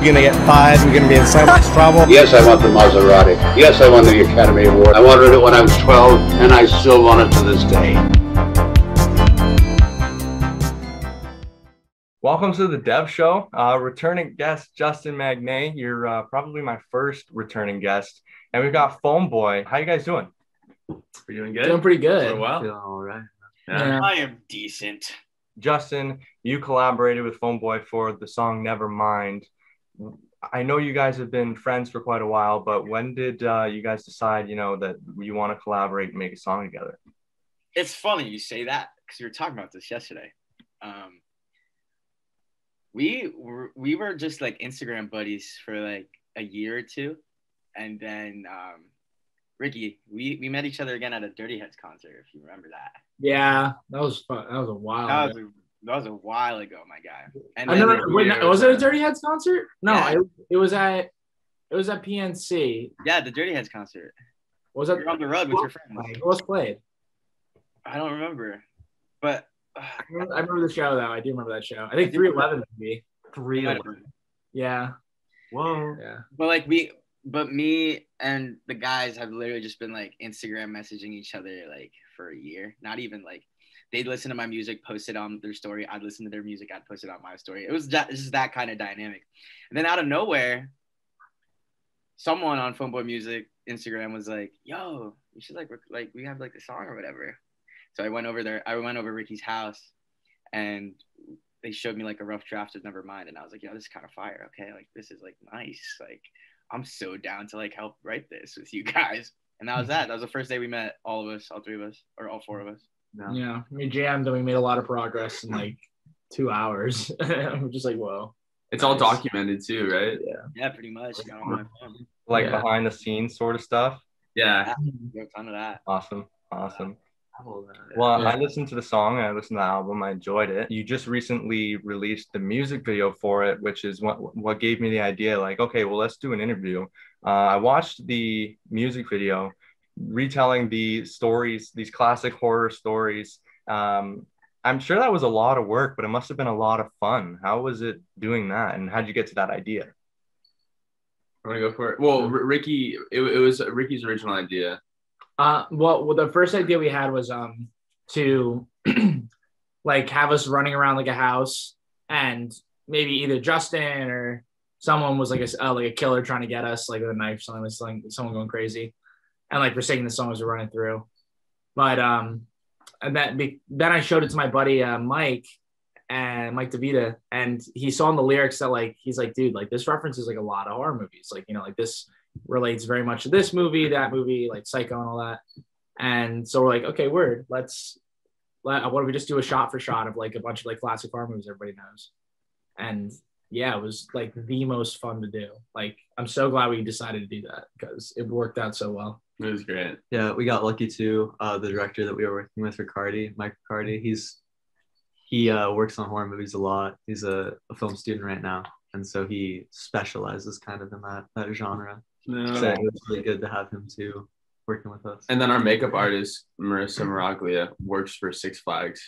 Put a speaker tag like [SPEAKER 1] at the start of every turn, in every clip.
[SPEAKER 1] You're gonna get fired. You're gonna be in so much trouble.
[SPEAKER 2] Yes, I want the Maserati. Yes, I won the Academy Award. I wanted it when I was 12, and I still want it to this day.
[SPEAKER 3] Welcome to the Dev Show. Uh, returning guest Justin Magnaye. You're uh, probably my first returning guest, and we've got Phone Boy. How you guys doing?
[SPEAKER 4] We're doing good.
[SPEAKER 5] Doing pretty good.
[SPEAKER 4] Doing well.
[SPEAKER 6] Feeling all right.
[SPEAKER 5] Yeah.
[SPEAKER 7] I am decent.
[SPEAKER 3] Justin, you collaborated with Phone Boy for the song Nevermind. I know you guys have been friends for quite a while, but when did uh, you guys decide, you know, that you want to collaborate and make a song together?
[SPEAKER 7] It's funny you say that because we were talking about this yesterday. Um, we were we were just like Instagram buddies for like a year or two, and then um, Ricky, we we met each other again at a Dirty Heads concert, if you remember that.
[SPEAKER 5] Yeah, that was fun. That was a while.
[SPEAKER 7] That was a, that was a while ago, my guy. And
[SPEAKER 5] I
[SPEAKER 7] then
[SPEAKER 5] never, wait, no, was it a Dirty Heads concert? No,
[SPEAKER 7] Yeah.
[SPEAKER 5] it, it was at it was at PNC.
[SPEAKER 7] yeah, the Dirty Heads concert.
[SPEAKER 5] What Was that
[SPEAKER 7] You're on the road with your friends.
[SPEAKER 5] Who was played?
[SPEAKER 7] I don't remember, but uh,
[SPEAKER 5] I remember, I remember the show though. I do remember that show. I think
[SPEAKER 7] I do remember
[SPEAKER 5] 311 maybe.
[SPEAKER 6] Three.
[SPEAKER 7] might
[SPEAKER 6] of
[SPEAKER 7] have
[SPEAKER 6] them.
[SPEAKER 7] been.
[SPEAKER 5] Yeah,
[SPEAKER 6] Whoa.
[SPEAKER 5] yeah.
[SPEAKER 7] But like we, but me and the guys have literally just been like Instagram messaging each other like for a year. Not even like they'd listen to my music, post it on their story. I'd listen to their music, I'd post it on my story. It was that just that kind of dynamic. And then out of nowhere, someone on Phoneboy Music Instagram was like, "Yo, you should like rec- like we have like the song or whatever." So I went over there. I went over Ricky's house, and they showed me like a rough draft of Nevermind, and I was like, "Yo, this is kind of fire. Okay, like this is like nice. Like I'm so down to like help write this with you guys." And that was hmm. that. That was the first day we met, all of us, all three of us, or all four of us.
[SPEAKER 6] No.
[SPEAKER 5] Yeah, we jammed and we made a lot of progress in like two hours. We're just like, whoa.
[SPEAKER 4] It's all documented too, right?
[SPEAKER 7] Yeah, Yeah, pretty much. Got on my phone.
[SPEAKER 3] Like
[SPEAKER 5] Yeah.
[SPEAKER 3] behind the scenes sort of stuff?
[SPEAKER 4] Yeah.
[SPEAKER 7] Got a ton of that.
[SPEAKER 3] Awesome. Awesome. Well,
[SPEAKER 5] Yeah.
[SPEAKER 3] I listened to the song, I listened to the album, I enjoyed it. You just recently released the music video for it, which is what what gave me the idea. Like, okay, well, let's do an interview. Uh, I watched the music video, retelling the stories, these classic horror stories. Um, I'm sure that was a lot of work, but it must have been a lot of fun. How was it doing that, and how did you get to that idea?
[SPEAKER 4] I want to go for it? Well, R- Ricky, it, it was Ricky's original idea.
[SPEAKER 5] Uh, well, well, the first idea we had was um to like have us running around like a house, and maybe either Justin or someone was like a uh, like a killer trying to get us like with a knife, something was like someone going crazy, and like we're singing the song as we're running through. But um, and then be- then I showed it to my buddy uh, Mike and Mike DeVita, and he saw in the lyrics that like he's like, dude, like this references like a lot of horror movies, like you know, like this relates very much to this movie, that movie, like Psycho and all that. And so we're like, okay, word, let's let what if we just do a shot for shot of like a bunch of like classic horror movies everybody knows. And yeah, it was like the most fun to do. Like I'm so glad we decided to do that because it worked out so well.
[SPEAKER 4] It was great.
[SPEAKER 6] Yeah, we got lucky too. Uh, the director that we were working with, Riccardi, Mike Riccardi, he's he uh, works on horror movies a lot. He's a, a film student right now, and so he specializes kind of in that that genre. So it was really good to have him too working with us.
[SPEAKER 4] And then our makeup artist, Marissa Maraglia, works for Six Flags.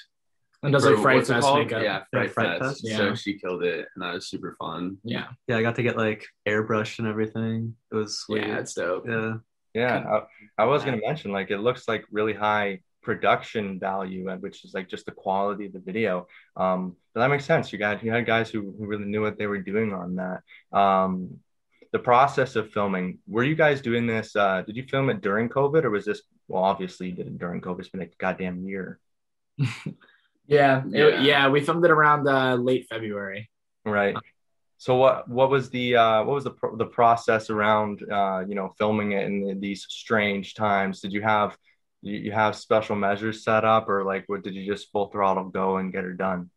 [SPEAKER 5] And does
[SPEAKER 4] For-
[SPEAKER 5] like Fright
[SPEAKER 4] it
[SPEAKER 5] Fest
[SPEAKER 4] called?
[SPEAKER 5] makeup.
[SPEAKER 4] Yeah, Fright,
[SPEAKER 6] Fright
[SPEAKER 4] Fest.
[SPEAKER 6] Fest,
[SPEAKER 4] So she killed it, and that was super fun.
[SPEAKER 5] Yeah.
[SPEAKER 6] Yeah, I got to get like airbrush and everything. It was sweet.
[SPEAKER 5] Yeah, it's dope.
[SPEAKER 6] yeah.
[SPEAKER 3] Yeah, I, I was gonna mention like it looks like really high production value, and which is like just the quality of the video. Um, but that makes sense. You got you had guys who, who really knew what they were doing on that. Um, the process of filming. Were you guys doing this? Uh, did you film it during COVID, or was this? Well, obviously you did it during COVID. It's been a goddamn year,
[SPEAKER 5] Yeah.
[SPEAKER 4] Yeah.
[SPEAKER 5] It- yeah. We filmed it around uh, late February.
[SPEAKER 3] right? So what what was the uh, what was the pro- the process around uh, you know filming it in these strange times? Did you have you, you have special measures set up, or like what did you just full throttle go and get her done?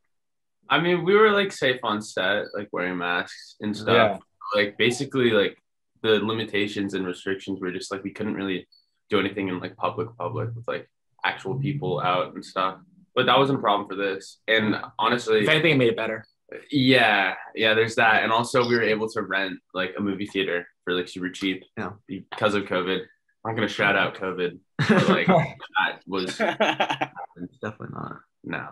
[SPEAKER 4] I mean, we were like safe on set, like wearing masks and stuff.
[SPEAKER 3] Yeah.
[SPEAKER 4] Like basically, like the limitations and restrictions were just like we couldn't really do anything in like public public with like actual people out and stuff. But that wasn't a problem for this. And honestly,
[SPEAKER 5] If anything, it made it better.
[SPEAKER 4] Yeah, yeah, there's that. And also we were able to rent like a movie theater for like super cheap.
[SPEAKER 6] Yeah.
[SPEAKER 4] Because of COVID. I'm not gonna shout out COVID. But, like that was
[SPEAKER 6] Definitely not.
[SPEAKER 4] no.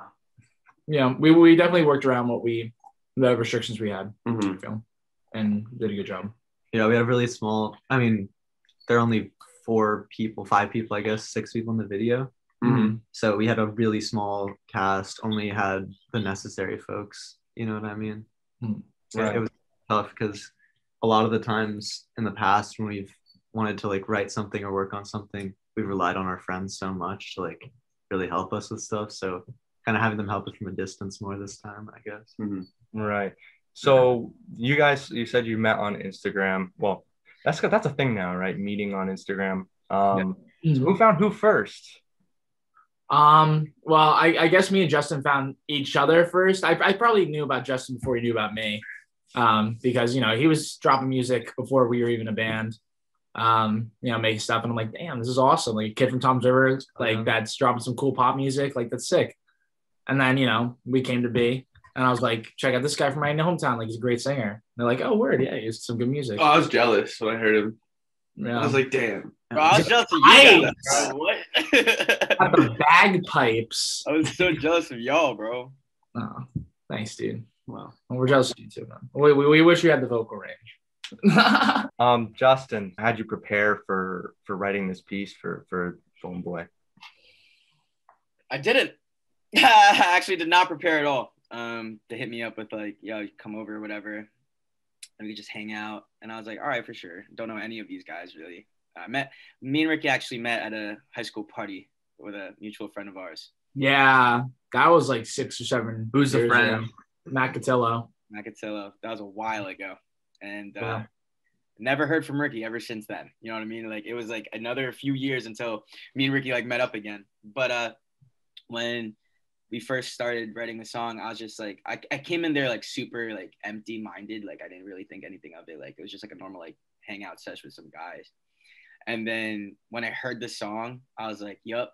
[SPEAKER 5] Yeah. We, we definitely worked around what we, the restrictions we had
[SPEAKER 4] Mhm.
[SPEAKER 5] to film. and did a good job.
[SPEAKER 6] Yeah, we had a really small. I mean, there are only four people, five people, I guess, six people in the video.
[SPEAKER 4] Mhm.
[SPEAKER 6] So we had a really small cast. Only had the necessary folks. You know what I mean?
[SPEAKER 5] Hmm.
[SPEAKER 6] It- It was tough because a lot of the times in the past when we've wanted to like write something or work on something, we've relied on our friends so much to like really help us with stuff. So kind of having them help us from a distance more this time, I guess.
[SPEAKER 4] Mhm.
[SPEAKER 3] Right. So you guys, you said you met on Instagram. Well, that's that's a thing now, right? Meeting on Instagram. Um, so who found who first?
[SPEAKER 5] Um, well, I, I guess me and Justin found each other first. I, I probably knew about Justin before he knew about me. Um, because you know, he was dropping music before we were even a band. Um, you know, making stuff, and I'm like, damn, this is awesome. Like a kid from Toms River, like
[SPEAKER 6] Uh-huh.
[SPEAKER 5] that's dropping some cool pop music, like that's sick. And then, you know, we came to be, and I was like, check out this guy from my hometown, like he's a great singer. And they're like, oh, word, yeah, he's some good music.
[SPEAKER 4] Oh, I was jealous when I heard him.
[SPEAKER 5] Yeah.
[SPEAKER 4] I was like, damn.
[SPEAKER 7] Bro, I was jealous of you guys, bro. What?
[SPEAKER 5] Got the bagpipes.
[SPEAKER 7] I was so jealous of y'all, bro.
[SPEAKER 5] Oh, thanks, dude.
[SPEAKER 4] Wow.
[SPEAKER 5] Well, we're jealous of you too, man. We, we, we wish we had the vocal range.
[SPEAKER 3] Um, Justin, how'd you prepare for for writing this piece for for Phone Boy?
[SPEAKER 7] I didn't. I actually did not prepare at all. Um, they hit me up with like, yo, come over or whatever. And we could just hang out. And I was like, all right, for sure. Don't know any of these guys really. I met me and Ricky actually met at a high school party with a mutual friend of ours,
[SPEAKER 5] yeah, that was like six or seven.
[SPEAKER 4] Who's the friend?
[SPEAKER 5] ago. Matt Cotillo.
[SPEAKER 7] Macatillo. That was a while ago. And uh,
[SPEAKER 5] Yeah.
[SPEAKER 7] never heard from Ricky ever since then. You know what I mean? Like it was like another few years until me and Ricky like met up again. But uh when we first started writing the song, I was just like I, I came in there like super like empty minded. Like I didn't really think anything of it. Like it was just like a normal like hangout session with some guys. And then when I heard the song, I was like, yup,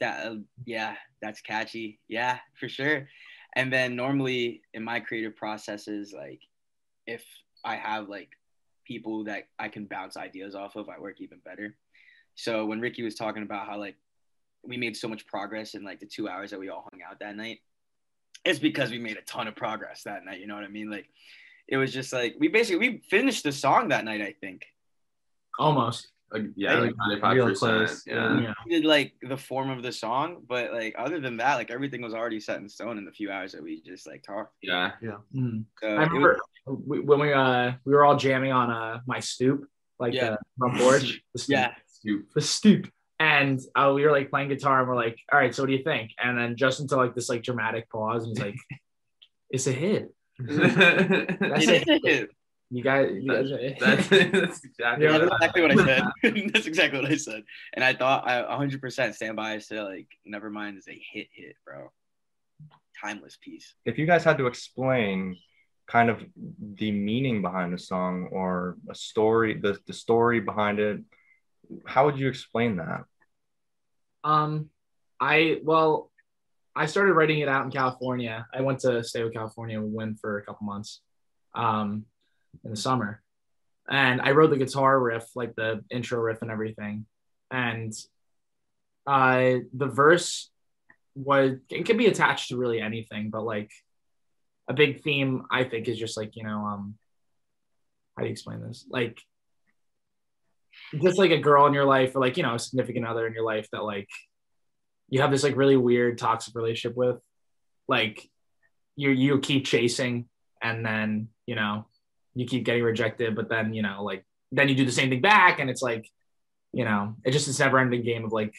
[SPEAKER 7] that uh, yeah, that's catchy. Yeah, for sure. And then normally in my creative processes, like if I have like people that I can bounce ideas off of, I work even better. So when Ricky was talking about how like we made so much progress in like the two hours that we all hung out that night, it's because we made a ton of progress that night. You know what I mean? Like it was just like we basically we finished the song that night. I think
[SPEAKER 5] Almost.
[SPEAKER 4] Like, yeah, like
[SPEAKER 6] Real close,
[SPEAKER 4] Yeah.
[SPEAKER 5] Yeah.
[SPEAKER 7] we did like the form of the song, but like other than that, like everything was already set in stone in the few hours that we just like talked.
[SPEAKER 4] Yeah.
[SPEAKER 5] Mhm.
[SPEAKER 7] So
[SPEAKER 5] I
[SPEAKER 7] it was-
[SPEAKER 5] remember when we uh we were all jamming on uh my stoop, like
[SPEAKER 7] Yeah.
[SPEAKER 5] the front porch. The stoop.
[SPEAKER 7] yeah,
[SPEAKER 4] Scoop.
[SPEAKER 5] the stoop. And uh, we were like playing guitar and we're like, all right, so what do you think? And then Justin took like this like dramatic pause and he's like, it's a hit. That's
[SPEAKER 7] it
[SPEAKER 5] it.
[SPEAKER 7] is.
[SPEAKER 5] You guys, you guys are
[SPEAKER 4] That's, that's exactly
[SPEAKER 5] Yeah,
[SPEAKER 4] what
[SPEAKER 7] That's
[SPEAKER 4] I
[SPEAKER 7] exactly what I said. That's exactly what I said. And I thought I 100% stand by. I said like, Nevermind is a hit, hit, bro. Timeless piece.
[SPEAKER 3] If you guys had to explain kind of the meaning behind the song or a story, the the story behind it, how would you explain that?
[SPEAKER 5] Um, I well, I started writing it out in California. I went to stay with California with Win for a couple months, um, in the summer, and I wrote the guitar riff, like the intro riff and everything, and uh, the verse was it could be attached to really anything, but like a big theme I think is just like you know um, how do you explain this like just like a girl in your life or like you know a significant other in your life that like you have this like really weird toxic relationship with like you you keep chasing and then you know you keep getting rejected but then you know like then you do the same thing back and it's like you know it just this never ending game of like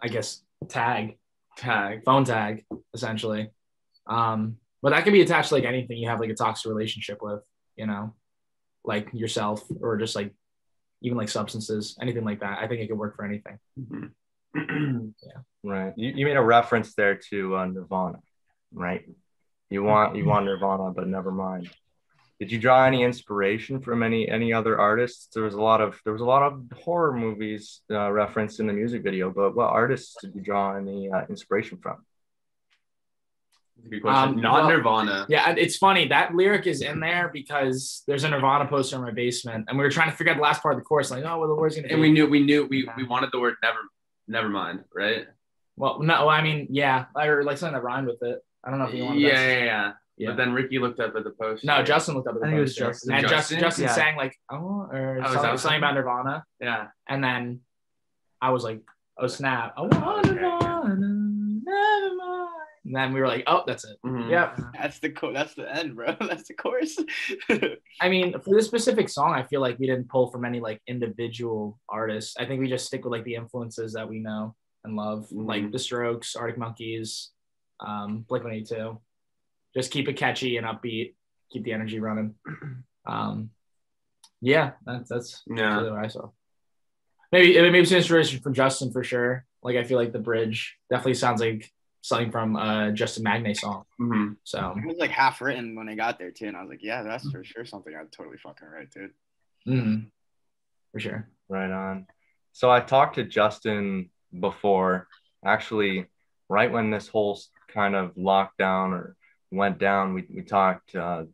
[SPEAKER 5] i guess tag
[SPEAKER 4] tag.
[SPEAKER 5] phone tag essentially um but that can be attached to like anything you have like a toxic relationship with you know like yourself or just like even like substances anything like that i think it could work for anything Yeah,
[SPEAKER 3] Right. You, you made a reference there to uh, Nirvana, right? You want you want Nirvana, but never mind. Did you draw any inspiration from any any other artists? There was a lot of there was a lot of horror movies uh, referenced in the music video, but what artists did you draw any uh, inspiration from?
[SPEAKER 4] Good question.
[SPEAKER 5] Um,
[SPEAKER 4] Not
[SPEAKER 5] well-
[SPEAKER 4] Nirvana.
[SPEAKER 5] yeah it's funny that lyric is in there because there's a nirvana poster in my basement and we were trying to figure out the last part of the chorus like oh well the word's gonna
[SPEAKER 4] And
[SPEAKER 5] be
[SPEAKER 4] we knew we knew we, we wanted the word never never mind, right?
[SPEAKER 5] well no i mean yeah or like something that rhymed with it i don't know if you want
[SPEAKER 4] Yeah, yeah, yeah.
[SPEAKER 5] Yeah.
[SPEAKER 4] But then Ricky looked up at the poster.
[SPEAKER 5] no, Justin looked up at the
[SPEAKER 6] I think it was
[SPEAKER 5] poster,
[SPEAKER 6] Justin.
[SPEAKER 5] and Justin
[SPEAKER 4] Justin?
[SPEAKER 5] Justin
[SPEAKER 6] Yeah.
[SPEAKER 5] sang like oh or
[SPEAKER 4] Oh,
[SPEAKER 5] something, something about Nirvana,
[SPEAKER 4] Yeah.
[SPEAKER 5] and then I was like, oh snap, I want
[SPEAKER 4] Okay.
[SPEAKER 5] Nirvana, never mind. And then we were like, oh, that's it.
[SPEAKER 4] Mhm.
[SPEAKER 5] Yep.
[SPEAKER 7] That's the co- That's the end, bro. That's the chorus.
[SPEAKER 5] I mean, for this specific song, I feel like we didn't pull from any like individual artists. I think we just stick with like the influences that we know and love,
[SPEAKER 4] Mhm.
[SPEAKER 5] like The Strokes, Arctic Monkeys, um, Blink One Eight Two. Just keep it catchy and upbeat. Keep the energy running. Um, yeah, that's that's
[SPEAKER 4] Yeah.
[SPEAKER 5] really what I saw. Maybe maybe it's an inspiration from Justin for sure. Like I feel like the bridge definitely sounds like something from uh Justin Magnaye song.
[SPEAKER 4] Mhm.
[SPEAKER 5] So
[SPEAKER 7] it was like half written when I got there too, and I was like, yeah, that's for sure something I'd totally fucking write, dude.
[SPEAKER 5] mhm, for sure.
[SPEAKER 3] Right on. So I talked to Justin before, actually, right when this whole kind of lockdown or went down. We, we talked uh,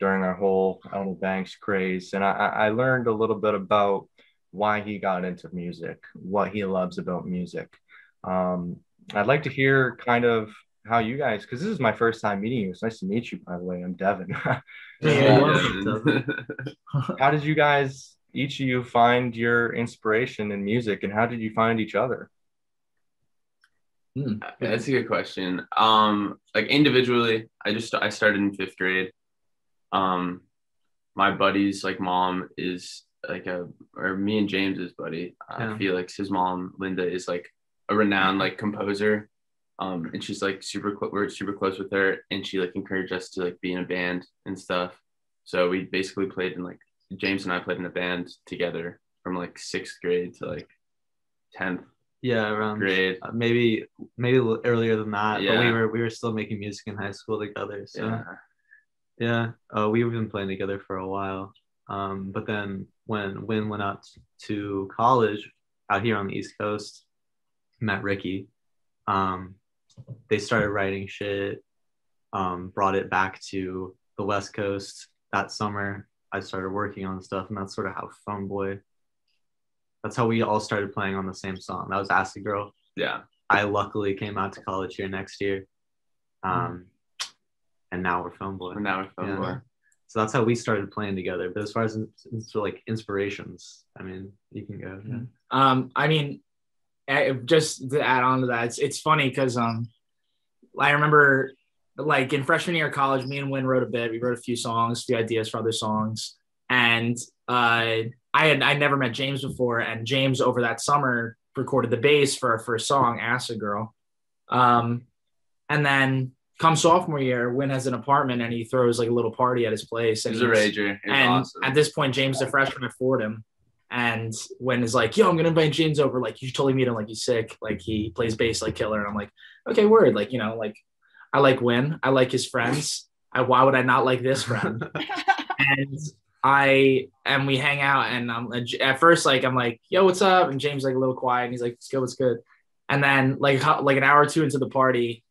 [SPEAKER 3] during our whole Outer Banks craze, and I, I I learned a little bit about why he got into music, what he loves about music. Um, I'd like to hear kind of how you guys, because this is my first time meeting you. It's nice to meet you, by the way. I'm Devin.
[SPEAKER 5] Yeah.
[SPEAKER 3] how did you guys each of you find your inspiration in music and how did you find each other
[SPEAKER 5] Hmm.
[SPEAKER 4] That's a good question. Um, like individually, I just I started in fifth grade. Um, my buddy's like mom is like a or me and James's buddy, uh,
[SPEAKER 6] Yeah.
[SPEAKER 4] Felix. His mom Linda is like a renowned like composer. Um, and she's like super close. We're super close with her, and she like encouraged us to like be in a band and stuff. So we basically played in like James and I played in a band together from like sixth grade to like tenth
[SPEAKER 6] Yeah, around
[SPEAKER 4] grade.
[SPEAKER 6] uh, maybe maybe a little earlier than that. But we were we were still making music in high school together. So
[SPEAKER 4] Yeah.
[SPEAKER 6] yeah, uh, we've been playing together for a while. Um, but then when Win went out to college out here on the East Coast, met Ricky. Um, they started writing shit. Um, brought it back to the West Coast that summer. I started working on stuff, and that's sort of how Phone Boy. That's how we all started playing on the same song. That was Acid Girl.
[SPEAKER 4] Yeah.
[SPEAKER 6] I luckily came out to college here next year. Um, and now we're Phone Boy.
[SPEAKER 4] Now we're phone
[SPEAKER 6] Yeah.
[SPEAKER 4] boy.
[SPEAKER 6] So that's how we started playing together. But as far as in, in- so like inspirations, I mean, you can go. Yeah.
[SPEAKER 5] Um, I mean, just to add on to that, it's it's funny because um, I remember like in freshman year of college, me and Win wrote a bit. We wrote a few songs, a few ideas for other songs, and uh, I had I never met James before, and James over that summer recorded the bass for our first song, "Acid Girl," um, and then come sophomore year, Win has an apartment and he throws like a little party at his place. And
[SPEAKER 4] He's a rager. He's
[SPEAKER 5] and
[SPEAKER 4] awesome.
[SPEAKER 5] at this point, James the freshman at Fordham. And when is like, yo, I'm gonna invite James over. Like, you should totally meet him. Like, he's sick. Like, he plays bass like killer. And I'm like, okay, word. Like, you know, like, I like Win. I like his friends. I, why would I not like this friend? and I and we hang out. And I'm at first, like, I'm like, yo, what's up? And James like a little quiet. And he's like, let's go, what's good. And then like like an hour or two into the party,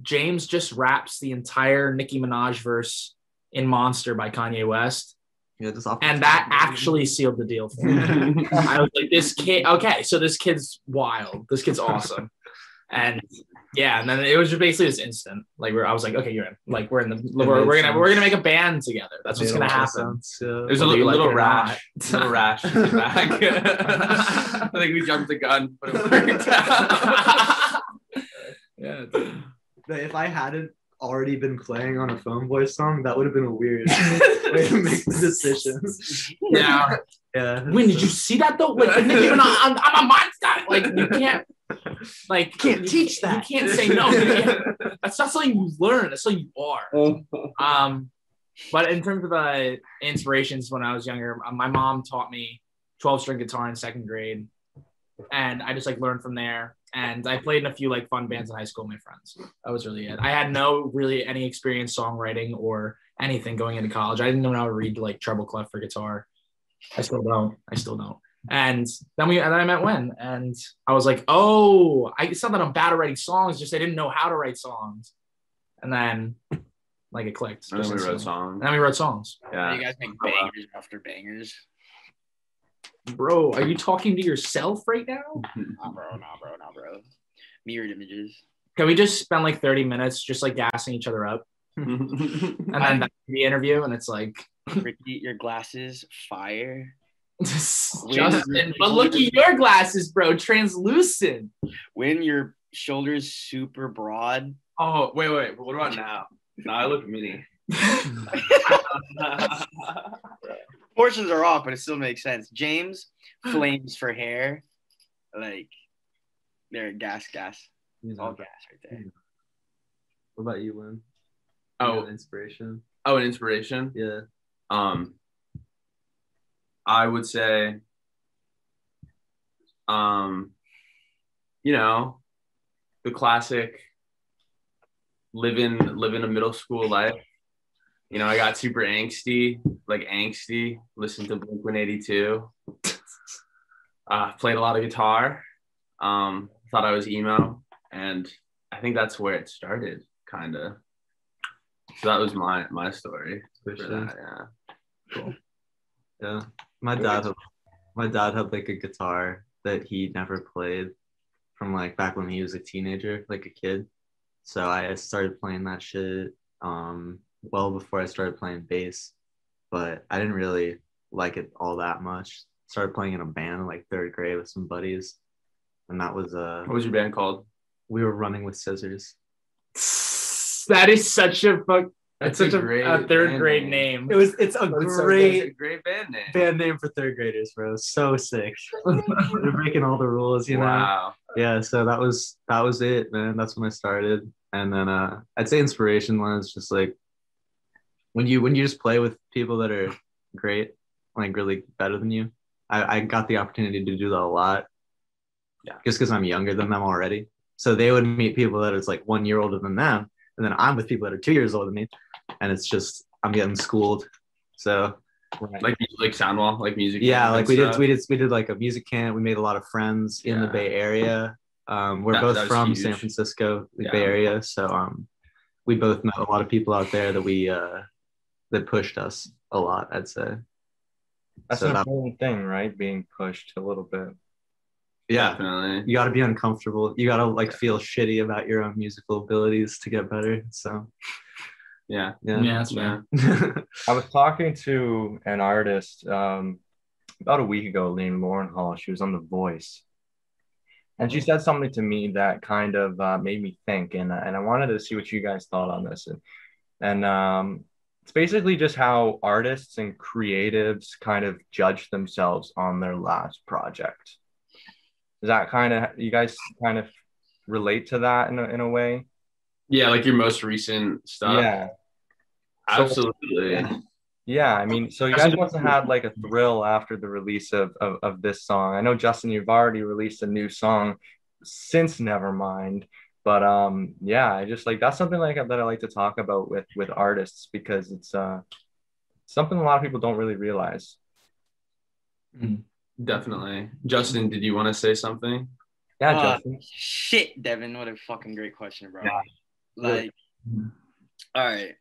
[SPEAKER 5] James just raps the entire Nicki Minaj verse in Monster by Kanye West.
[SPEAKER 6] Yeah, just off.
[SPEAKER 5] And that actually sealed the deal for me. I was like, this kid, okay, so this kid's wild. This kid's awesome. And yeah, and then it was just basically this instant. Like we're, I was like, okay, you're in. Like we're in the, we're, we're gonna, we're gonna make a band together. That's what's gonna happen.
[SPEAKER 4] There's a
[SPEAKER 5] Whether you
[SPEAKER 4] little,
[SPEAKER 5] like it
[SPEAKER 4] little
[SPEAKER 5] or
[SPEAKER 4] rash. little rash in the back. I think we jumped the gun, but it worked out.
[SPEAKER 5] Yeah. dude.
[SPEAKER 6] But if I hadn't already been playing on a Phone Boy song, that would have been a weird way to make the decision.
[SPEAKER 5] Yeah.
[SPEAKER 6] Yeah.
[SPEAKER 5] When did you see that though? Like, Nicki Minaj, I'm, I'm a monster. Like you can't, like
[SPEAKER 6] Can't teach that.
[SPEAKER 5] You can't say no. That's not something you learn. That's something you are. Um, but in terms of uh, inspirations, when I was younger, uh, my mom taught me 12 string guitar in second grade, and I just like learned from there. And I played in a few like fun bands in high school with my friends. That was really it. I had no really any experience songwriting or anything going into college. I didn't know how to read like treble clef for guitar. I still don't. I still don't. And then we and then I met Win, and I was like, oh, I, it's not that I'm bad at writing songs, just I didn't know how to write songs. And then like it clicked.
[SPEAKER 4] And then we wrote songs.
[SPEAKER 5] And then we wrote songs.
[SPEAKER 4] Yeah.
[SPEAKER 7] you guys make oh, bangers after bangers.
[SPEAKER 5] Bro, are you talking to yourself right now?
[SPEAKER 7] Nah, bro, nah, bro, nah, bro. Mirrored images.
[SPEAKER 5] Can we just spend like 30 minutes just like gassing each other up? and then that's the interview, and it's like
[SPEAKER 7] Ricky, your glasses, fire.
[SPEAKER 5] Justin. But look at your glasses, bro, translucent.
[SPEAKER 7] When your shoulders super broad.
[SPEAKER 4] oh wait, wait. What about now? Now I look mini.
[SPEAKER 7] Portions are off, but it still makes sense. James, flames for hair. Like, they're gas, gas.
[SPEAKER 6] You
[SPEAKER 7] It's all gas right there.
[SPEAKER 6] what about you, Lynn? You
[SPEAKER 4] Oh,
[SPEAKER 6] got inspiration.
[SPEAKER 4] oh, an inspiration.
[SPEAKER 6] Yeah.
[SPEAKER 4] Um, I would say, um, you know, the classic living living a middle school life. You know, I got super angsty, like angsty. Listened to Blink One Eighty Two. Uh, played a lot of guitar. Um, thought I was emo, and I think that's where it started, kind of. So that was my my story for that. Yeah.
[SPEAKER 6] Yeah. My dad had, my dad had like a guitar that he never played from like back when he was a teenager, like a kid. So I started playing that shit um well before I started playing bass. But I didn't really like it all that much. Started playing in a band in like third grade with some buddies. And that was uh
[SPEAKER 4] What was your band called?
[SPEAKER 6] we were running with scissors.
[SPEAKER 5] That is such a fuck. That's,
[SPEAKER 4] That's
[SPEAKER 5] such
[SPEAKER 4] a
[SPEAKER 5] a,
[SPEAKER 4] great
[SPEAKER 5] a third grade
[SPEAKER 4] name.
[SPEAKER 5] name.
[SPEAKER 6] It was it's a
[SPEAKER 4] That's
[SPEAKER 6] great
[SPEAKER 4] good. A great band name.
[SPEAKER 6] band name for third graders, bro. So sick. They're breaking all the rules, you know.
[SPEAKER 4] wow.
[SPEAKER 6] yeah so that was that was it man that's when i started and then uh i'd say inspiration was just like when you when you just play with people that are great like really better than you i, I got the opportunity to do that a lot
[SPEAKER 4] Yeah.
[SPEAKER 6] just because i'm younger than them already so they would meet people that is like one year older than them and then i'm with people that are two years older than me and it's just i'm getting schooled so
[SPEAKER 4] Like like Soundwall, like music.
[SPEAKER 6] yeah like we did we did we did like a music camp we made a lot of friends in the bay area um we're
[SPEAKER 4] That-
[SPEAKER 6] both
[SPEAKER 4] that
[SPEAKER 6] from
[SPEAKER 4] huge.
[SPEAKER 6] san francisco the
[SPEAKER 4] Yeah.
[SPEAKER 6] bay area so um we both met a lot of people out there that we uh that pushed us a lot i'd say
[SPEAKER 3] That's
[SPEAKER 6] So
[SPEAKER 3] an
[SPEAKER 6] that-
[SPEAKER 3] important thing, right? Being pushed a little bit.
[SPEAKER 6] yeah
[SPEAKER 4] Definitely.
[SPEAKER 6] you got to be uncomfortable you got to like feel shitty about your own musical abilities to get better so
[SPEAKER 4] Yeah.
[SPEAKER 6] yeah
[SPEAKER 5] Yeah, that's fair.
[SPEAKER 3] I was talking to an artist um, about a week ago named Lauren Hall. She was on The Voice. And she said something to me that kind of uh, made me think. And, and I wanted to see what you guys thought on this. And, and um, it's basically just how artists and creatives kind of judge themselves on their last project. Is that kind of, you guys kind of relate to that in a, in a way?
[SPEAKER 4] Yeah, like your most recent stuff.
[SPEAKER 3] yeah.
[SPEAKER 4] Absolutely.
[SPEAKER 3] Yeah. Yeah, I mean, so you guys must have had like a thrill after the release of, of, of this song. I know Justin, you've already released a new song since Nevermind, but um, yeah, I just like that's something like that I like to talk about with with artists because it's uh something a lot of people don't really realize.
[SPEAKER 4] Definitely. Justin, did you want to say something?
[SPEAKER 3] Yeah,
[SPEAKER 7] Uh,
[SPEAKER 3] Justin.
[SPEAKER 7] Shit, Devin, what a fucking great question, bro.
[SPEAKER 4] Yeah.
[SPEAKER 7] Like, all right.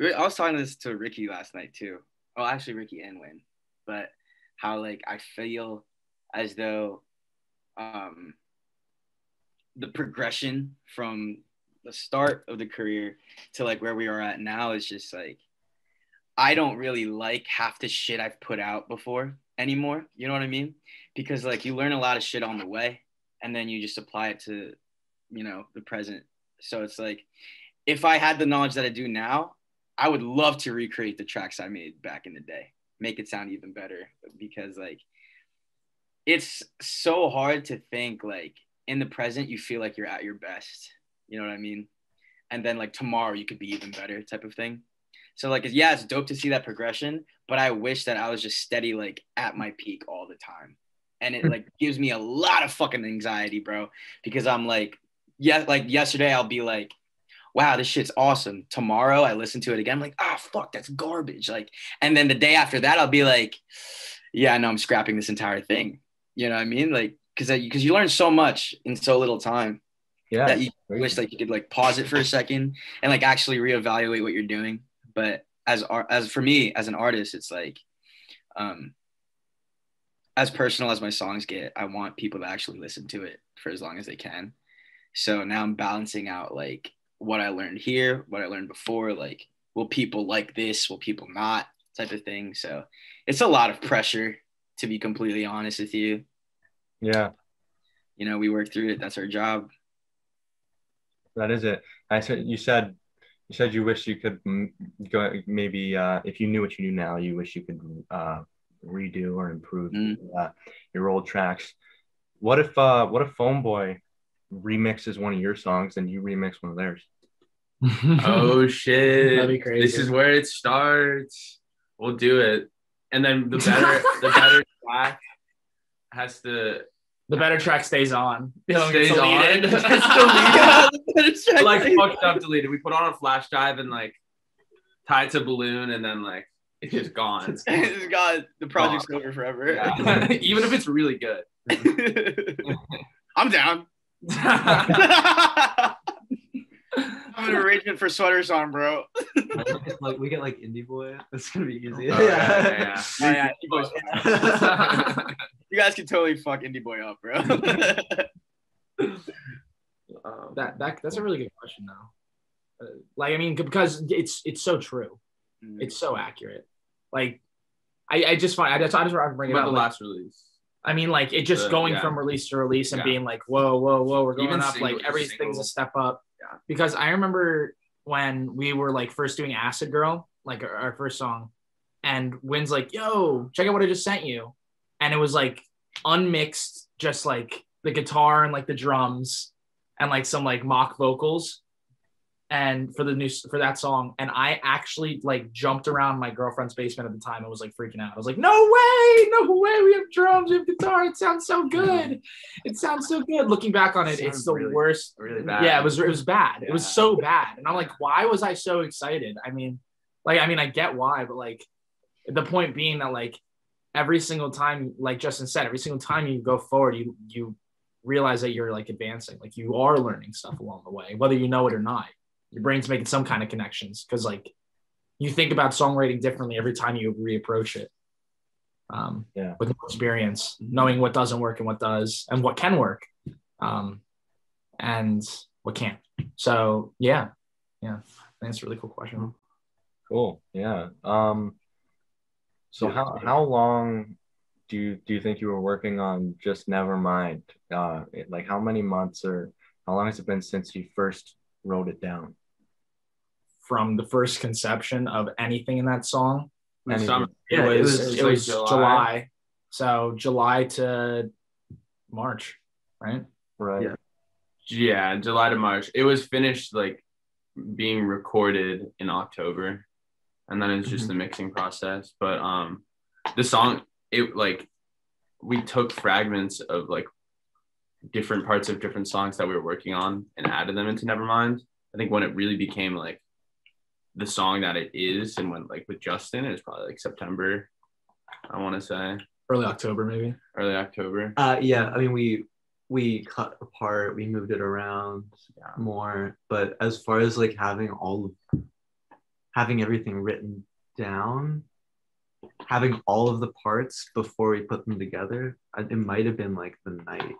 [SPEAKER 7] I was talking this to Ricky last night too. Oh, actually, Ricky and Win, but how like I feel as though um the progression from the start of the career to like where we are at now is just like I don't really like half the shit I've put out before anymore. You know what I mean? Because like you learn a lot of shit on the way and then you just apply it to, you know, the present. So it's like if I had the knowledge that I do now, I would love to recreate the tracks I made back in the day, make it sound even better because like it's so hard to think like in the present you feel like you're at your best. You know what I mean? And then like tomorrow you could be even better type of thing. So like yeah, it's dope to see that progression, but I wish that I was just steady like at my peak all the time. And it like gives me a lot of fucking anxiety, bro, because I'm like yeah, like yesterday I'll be like wow, this shit's awesome. Tomorrow I listen to it again, I'm like, ah, fuck, that's garbage. Like, and then the day after that, I'll be like, yeah, no, I'm scrapping this entire thing. You know what I mean? Like, because because you learn so much in so little time
[SPEAKER 3] Yeah.
[SPEAKER 7] that you
[SPEAKER 3] it's
[SPEAKER 7] wish
[SPEAKER 3] crazy.
[SPEAKER 7] like you could like pause it for a second and like actually reevaluate what you're doing. But as art, as for me as an artist, it's like, um, as personal as my songs get, I want people to actually listen to it for as long as they can. So now I'm balancing out like what I learned here, what I learned before, like will people like this, will people not, type of thing. So it's a lot of pressure to be completely honest with you.
[SPEAKER 3] Yeah,
[SPEAKER 7] You know, we work through it. That's our job.
[SPEAKER 3] that is it. I said you said you said you wish you could go maybe uh, if you knew what you knew now, you wish you could uh, redo or improve
[SPEAKER 7] Mm.
[SPEAKER 3] uh, your old tracks. What if uh, what if Phone Boy remixes one of your songs and you remix one of theirs?
[SPEAKER 4] Oh shit!
[SPEAKER 5] That'd be crazy.
[SPEAKER 4] This is where it starts. We'll do it, and then the better the better track has to
[SPEAKER 5] the better track stays on. The other
[SPEAKER 4] stays on.
[SPEAKER 5] deleted.
[SPEAKER 4] Like fucked up deleted. We put on a flash drive and like tie it to a balloon, and then like it's just gone.
[SPEAKER 7] It's God, the project's over forever.
[SPEAKER 4] Yeah. Even if it's really good.
[SPEAKER 7] I'm down. I'm an arrangement for sweaters on, bro.
[SPEAKER 6] like we get like indie boy. That's gonna be easy.
[SPEAKER 4] Oh, yeah, yeah,
[SPEAKER 7] Oh, yeah, you
[SPEAKER 4] yeah.
[SPEAKER 7] You guys can totally fuck Indie Boy up, bro.
[SPEAKER 4] Um,
[SPEAKER 5] that that that's a really good question though. Uh, like I mean, because it's it's so true. It's so accurate. Like I, I just find I just I just want to bring it
[SPEAKER 4] about
[SPEAKER 5] up.
[SPEAKER 4] the
[SPEAKER 5] like,
[SPEAKER 4] last release.
[SPEAKER 5] I mean, like it just
[SPEAKER 4] The-
[SPEAKER 5] going
[SPEAKER 4] yeah.
[SPEAKER 5] from release to release and
[SPEAKER 4] Yeah.
[SPEAKER 5] being like, whoa, whoa, whoa, we're going
[SPEAKER 4] Even
[SPEAKER 5] up.
[SPEAKER 4] single-
[SPEAKER 5] like everything's
[SPEAKER 4] single-
[SPEAKER 5] a step up. Because I remember when we were like first doing Acid Girl, like our, our first song, and Win's like, yo, check out what I just sent you. And it was like unmixed, just like the guitar and like the drums and like some like mock vocals and for the new for that song and i actually like jumped around my girlfriend's basement at the time and was like freaking out. I was like no way! No way! We have drums we have guitar! It sounds so good! It sounds so good! Looking back on it it's the
[SPEAKER 4] really-
[SPEAKER 5] worst.
[SPEAKER 4] really bad.
[SPEAKER 5] yeah it was it was bad. It was so bad. And i'm like why was i so excited? I mean like i mean i get why but like the point being that like every single time like justin said every single time you go forward you you realize that you're like advancing. Like you are learning stuff along the way whether you know it or not your brain's making some kind of connections because like you think about songwriting differently every time you reapproach it um
[SPEAKER 3] Yeah.
[SPEAKER 5] with more experience knowing what doesn't work and what does and what can work um and what can't so yeah yeah that's a really cool question
[SPEAKER 3] Cool. Yeah. Um. So how how long do you do you think you were working on just Nevermind? Uh, like how many months or how long has it been since you first wrote it down?
[SPEAKER 5] From the first conception of anything in that song
[SPEAKER 3] Anything.
[SPEAKER 4] Summer.
[SPEAKER 5] yeah it was, it was,
[SPEAKER 4] like
[SPEAKER 5] july. so july to march right
[SPEAKER 3] Right.
[SPEAKER 6] Yeah.
[SPEAKER 4] Yeah, July to March. It was finished like being recorded in October, and then it's just the mixing process. But um, the song it like we took fragments of like different parts of different songs that we were working on and added them into Nevermind. I think when it really became like the song that it is, and when like with Justin, it's probably like September. I want to say
[SPEAKER 5] early october maybe
[SPEAKER 4] early October.
[SPEAKER 6] Uh, yeah, I mean we we cut apart, we moved it around more, but as far as like having all of having everything written down, having all of the parts before we put them together, it might have been like the night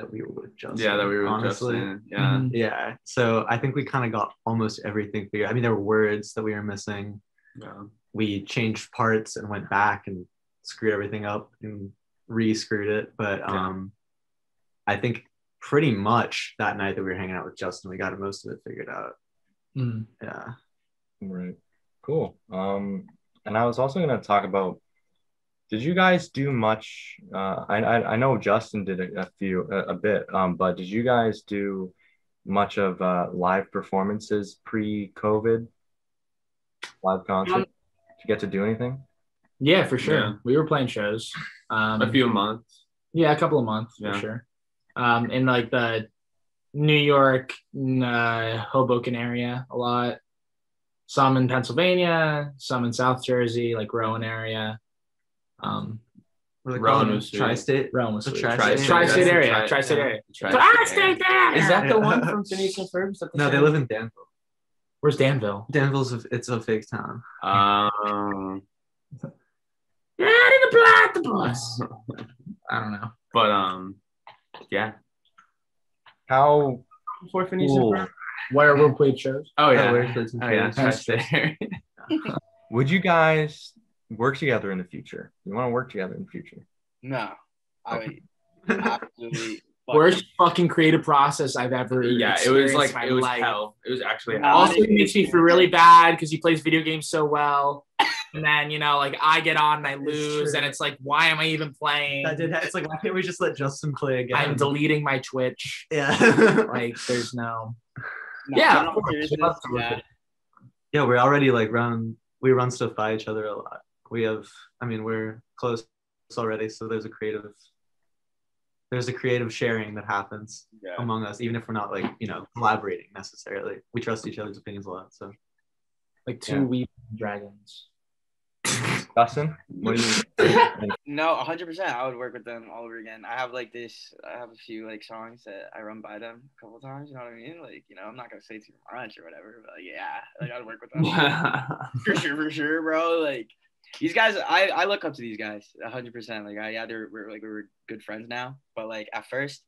[SPEAKER 6] that we were with Justin.
[SPEAKER 4] yeah, that we were with
[SPEAKER 6] honestly.
[SPEAKER 4] Justin. Yeah.
[SPEAKER 5] Mhm.
[SPEAKER 6] Yeah, so I think we kind of got almost everything figured. I mean, there were words that we were missing.
[SPEAKER 4] yeah.
[SPEAKER 6] We changed parts and went back and screwed everything up and re-screwed it. But
[SPEAKER 4] Yeah.
[SPEAKER 6] um, I think pretty much that night that we were hanging out with Justin, we got most of it figured out.
[SPEAKER 5] Mhm.
[SPEAKER 6] Yeah.
[SPEAKER 3] Right. Cool. Um, and I was also going to talk about. Did you guys do much? Uh, I, I I know Justin did a, a few a, a bit. Um, but did you guys do much of uh, live performances pre-COVID? Live concert?
[SPEAKER 5] Um,
[SPEAKER 3] Did you get to do anything?
[SPEAKER 5] yeah for sure
[SPEAKER 4] Yeah.
[SPEAKER 5] we were playing shows um
[SPEAKER 4] A few months.
[SPEAKER 5] Yeah, a couple of months
[SPEAKER 4] Yeah.
[SPEAKER 5] for sure. Um, in like the New York, uh, Hoboken area, a lot. Some in Pennsylvania, some in South Jersey, like Rowan area. Um,
[SPEAKER 6] What do they
[SPEAKER 4] Rowan
[SPEAKER 6] call it?
[SPEAKER 4] was.
[SPEAKER 6] Tri-state.
[SPEAKER 5] Rowan was
[SPEAKER 6] The
[SPEAKER 5] sweet.
[SPEAKER 6] tri-state
[SPEAKER 5] Tri-state
[SPEAKER 4] That's the
[SPEAKER 5] area,
[SPEAKER 4] tri-
[SPEAKER 5] tri-state area.
[SPEAKER 4] Tri-
[SPEAKER 5] But I stayed there.
[SPEAKER 4] Is that the one from Phineas and Ferb? The
[SPEAKER 6] No, they live in Danville.
[SPEAKER 5] Where's Danville?
[SPEAKER 6] Danville's a, it's a fake town.
[SPEAKER 4] Um,
[SPEAKER 5] Yeah, I didn't apply the bus. I don't know.
[SPEAKER 4] but um, yeah.
[SPEAKER 3] How
[SPEAKER 4] Before Phineas
[SPEAKER 3] cool?
[SPEAKER 4] and Ferb.
[SPEAKER 5] Where we played shows.
[SPEAKER 4] Oh yeah.
[SPEAKER 6] Oh, where's the-
[SPEAKER 4] Oh yeah.
[SPEAKER 5] That's
[SPEAKER 4] Right there.
[SPEAKER 3] Would you guys work together in the future? You want to work together in the future?
[SPEAKER 7] No, I absolutely.
[SPEAKER 5] Worst fucking creative process I've ever.
[SPEAKER 4] yeah, it was like it was
[SPEAKER 5] life.
[SPEAKER 4] hell. It was actually hell.
[SPEAKER 5] Also, it makes me feel really bad because he plays video games so well. And then, you know, like I get on and I lose,
[SPEAKER 6] true.
[SPEAKER 5] and it's like, why am I even playing?
[SPEAKER 6] That did. Ha- it's like why can't we just let Justin play again?
[SPEAKER 5] I'm deleting my Twitch.
[SPEAKER 6] yeah.
[SPEAKER 5] Like, there's no.
[SPEAKER 7] No,
[SPEAKER 5] Yeah, of course.
[SPEAKER 7] seriousness,
[SPEAKER 5] We'd love to work
[SPEAKER 7] yeah.
[SPEAKER 6] yeah, we're already like run. We run stuff by each other a lot. We have. I mean, we're close already, so there's a creative. There's a creative sharing that happens
[SPEAKER 7] Yeah.
[SPEAKER 6] among us, even if we're not like you know collaborating necessarily. We trust each other's opinions a lot. So
[SPEAKER 5] Like two
[SPEAKER 3] Yeah.
[SPEAKER 5] wee dragons.
[SPEAKER 3] Dustin, what do you?
[SPEAKER 7] No, 100%. I would work with them all over again. I have like this, I have a few like songs that I run by them a couple times. You know what I mean? Like, you know, I'm not going to say too much or whatever, but like, yeah, like I'd work with them. for sure, for sure, bro. Like, these guys, I, I look up to these guys 100%. Like, I, yeah, they're, we're like, we're good friends now. But like, at first,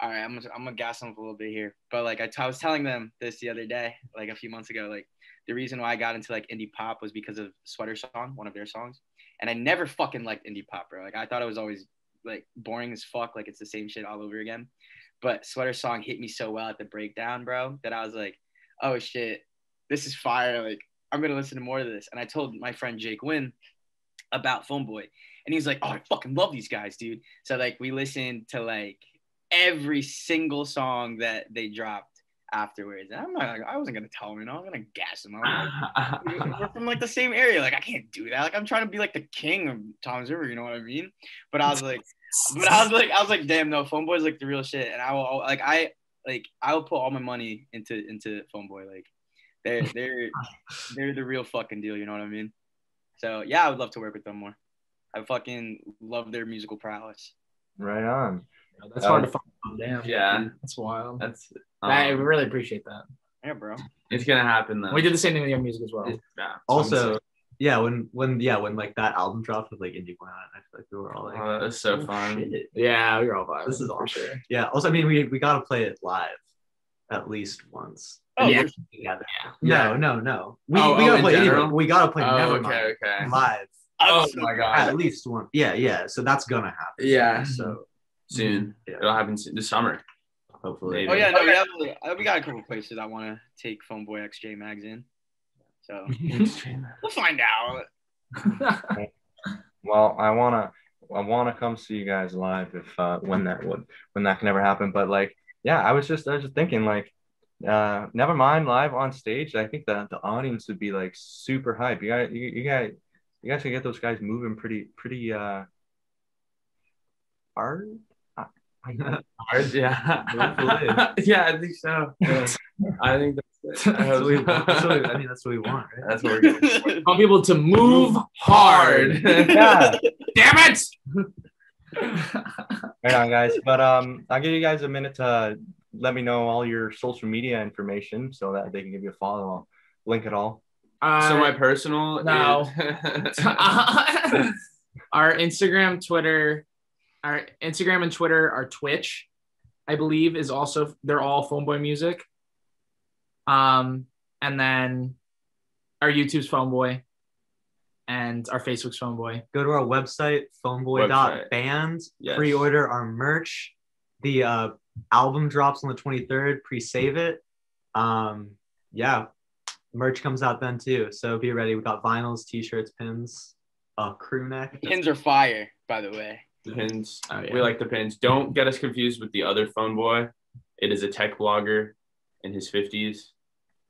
[SPEAKER 7] all right, I'm gonna, I'm gonna gas them a little bit here. But like, I, t- I was telling them this the other day, like a few months ago, like, the reason why I got into like indie pop was because of Sweater Song, one of their songs and I never fucking liked indie pop, bro. Like I thought it was always like boring as fuck, like it's the same shit all over again. But Sweater Song hit me so well at the breakdown, bro, that I was like, oh shit, this is fire. Like I'm gonna listen to more of this. And I told my friend Jake Wynn about Phone Boy, and he was like, oh, I fucking love these guys, dude. So like we listened to like every single song that they dropped afterwards. And I'm not, I wasn't gonna tell him, you know, I'm gonna gas him. Like, we're from like the same area. Like I can't do that. Like I'm trying to be like the king of Toms River. You know what I mean? But I was like, but I was like, I was like, damn, no, Phone Boy's like the real shit. And I will like I like I will put all my money into into Phone Boy. Like they're they're they're the real fucking deal. You know what I mean? So yeah, I would love to work with them more. I fucking love their musical prowess.
[SPEAKER 3] Right on.
[SPEAKER 5] That's hard to find. Damn.
[SPEAKER 4] Yeah.
[SPEAKER 5] That's wild.
[SPEAKER 4] That's
[SPEAKER 5] I
[SPEAKER 4] um,
[SPEAKER 5] really appreciate that.
[SPEAKER 7] Yeah, bro.
[SPEAKER 4] it's gonna happen though.
[SPEAKER 5] We did the same thing with young music as well.
[SPEAKER 4] Yeah.
[SPEAKER 6] also, yeah, when when yeah when like that album dropped with like Indie Went on, I feel like we were all like,
[SPEAKER 4] Oh, that was so
[SPEAKER 6] "Oh,
[SPEAKER 4] fun.
[SPEAKER 6] shit."
[SPEAKER 5] Yeah, we were all vibing.
[SPEAKER 6] This is awesome.
[SPEAKER 5] sure.
[SPEAKER 6] Yeah. Also, I mean, we we gotta play it live, at least once.
[SPEAKER 7] Oh,
[SPEAKER 5] Yeah.
[SPEAKER 6] Together.
[SPEAKER 4] Yeah.
[SPEAKER 6] No, no, no. We,
[SPEAKER 4] Oh,
[SPEAKER 6] we
[SPEAKER 4] oh,
[SPEAKER 6] gotta
[SPEAKER 4] in
[SPEAKER 6] play
[SPEAKER 4] general?
[SPEAKER 6] anyway. We gotta play
[SPEAKER 4] Oh,
[SPEAKER 6] Nevermind
[SPEAKER 4] okay, okay.
[SPEAKER 6] live.
[SPEAKER 4] Oh
[SPEAKER 7] I'm so-
[SPEAKER 4] my
[SPEAKER 6] At least one. Yeah, yeah. So that's gonna happen.
[SPEAKER 4] Yeah.
[SPEAKER 6] So
[SPEAKER 4] Soon.
[SPEAKER 6] Yeah.
[SPEAKER 4] It'll happen soon. this summer.
[SPEAKER 6] hopefully.
[SPEAKER 4] Maybe.
[SPEAKER 7] Oh yeah, no, we have uh, we got a couple places I want to take Phone Boy XJ Mags in. So we'll find out.
[SPEAKER 3] Well, I wanna I wanna come see you guys live if uh, when that would when that can ever happen. But like, yeah, I was just I was just thinking like, uh, never mind live on stage. I think that the audience would be like super hype. You got you, you got you guys can get those guys moving pretty pretty uh hard. I, I,
[SPEAKER 4] Hard, yeah. Yeah, I think so. Yeah. I think that's it. I
[SPEAKER 6] That's what we,
[SPEAKER 4] so.
[SPEAKER 6] that's what we- I mean, that's what we want, right?
[SPEAKER 4] That's what we're going
[SPEAKER 5] want people to move hard.
[SPEAKER 3] yeah.
[SPEAKER 5] Damn it!
[SPEAKER 3] Right on, guys. But um, I'll give you guys a minute to let me know all your social media information so that they can give you a follow. I'll link it all.
[SPEAKER 5] Uh,
[SPEAKER 4] so my personal
[SPEAKER 5] no. our Instagram, Twitter, our Instagram and Twitter, our Twitch, I believe, is also they're all Phone Boy Music. Um, and then our YouTube's Phone Boy, and our Facebook's Phone Boy.
[SPEAKER 6] Go to our website, phoneboy.band,
[SPEAKER 4] Yes.
[SPEAKER 6] pre-order our merch. The uh, album drops on the 23rd, pre-save it. Um, yeah, merch comes out then too. So be ready. We got vinyls, t-shirts, pins, a crew neck.
[SPEAKER 7] Pins are fire, by the way.
[SPEAKER 4] the pins.
[SPEAKER 5] Oh, yeah.
[SPEAKER 4] We like the pins. Don't get us confused with the other phone boy. It is a tech blogger in his 50s.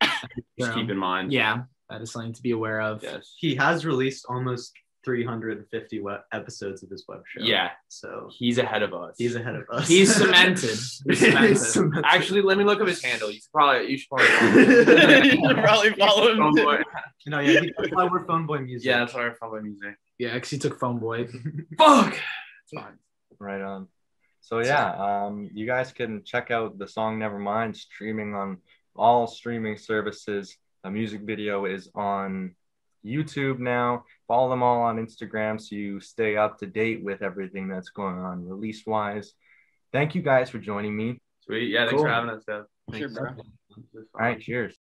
[SPEAKER 4] Just keep in mind.
[SPEAKER 5] Yeah, that is something to be aware of.
[SPEAKER 4] Yes.
[SPEAKER 6] He has released almost 350 web- episodes of his web show.
[SPEAKER 4] Yeah.
[SPEAKER 6] So
[SPEAKER 4] He's ahead of us.
[SPEAKER 6] he's ahead of us.
[SPEAKER 5] He's cemented. He's cemented.
[SPEAKER 6] He's cemented.
[SPEAKER 4] Actually, let me look up his handle. You should probably you should probably
[SPEAKER 7] you should probably follow
[SPEAKER 4] phone
[SPEAKER 7] him.
[SPEAKER 4] boy.
[SPEAKER 6] no, yeah, he, that's why we're phone boy music.
[SPEAKER 4] Yeah, that's our phone boy music.
[SPEAKER 5] Yeah, because he took Phone Boy.
[SPEAKER 4] Fuck. It's fine.
[SPEAKER 3] Right on. So yeah, um, you guys can check out the song Nevermind streaming on all streaming services. A music video is on YouTube now. Follow them all on Instagram so you stay up to date with everything that's going on release wise. Thank you guys for joining me.
[SPEAKER 4] Sweet. Yeah, thanks
[SPEAKER 5] Cool.
[SPEAKER 4] for having us, Dev.
[SPEAKER 7] Sure, bro.
[SPEAKER 3] All right, cheers.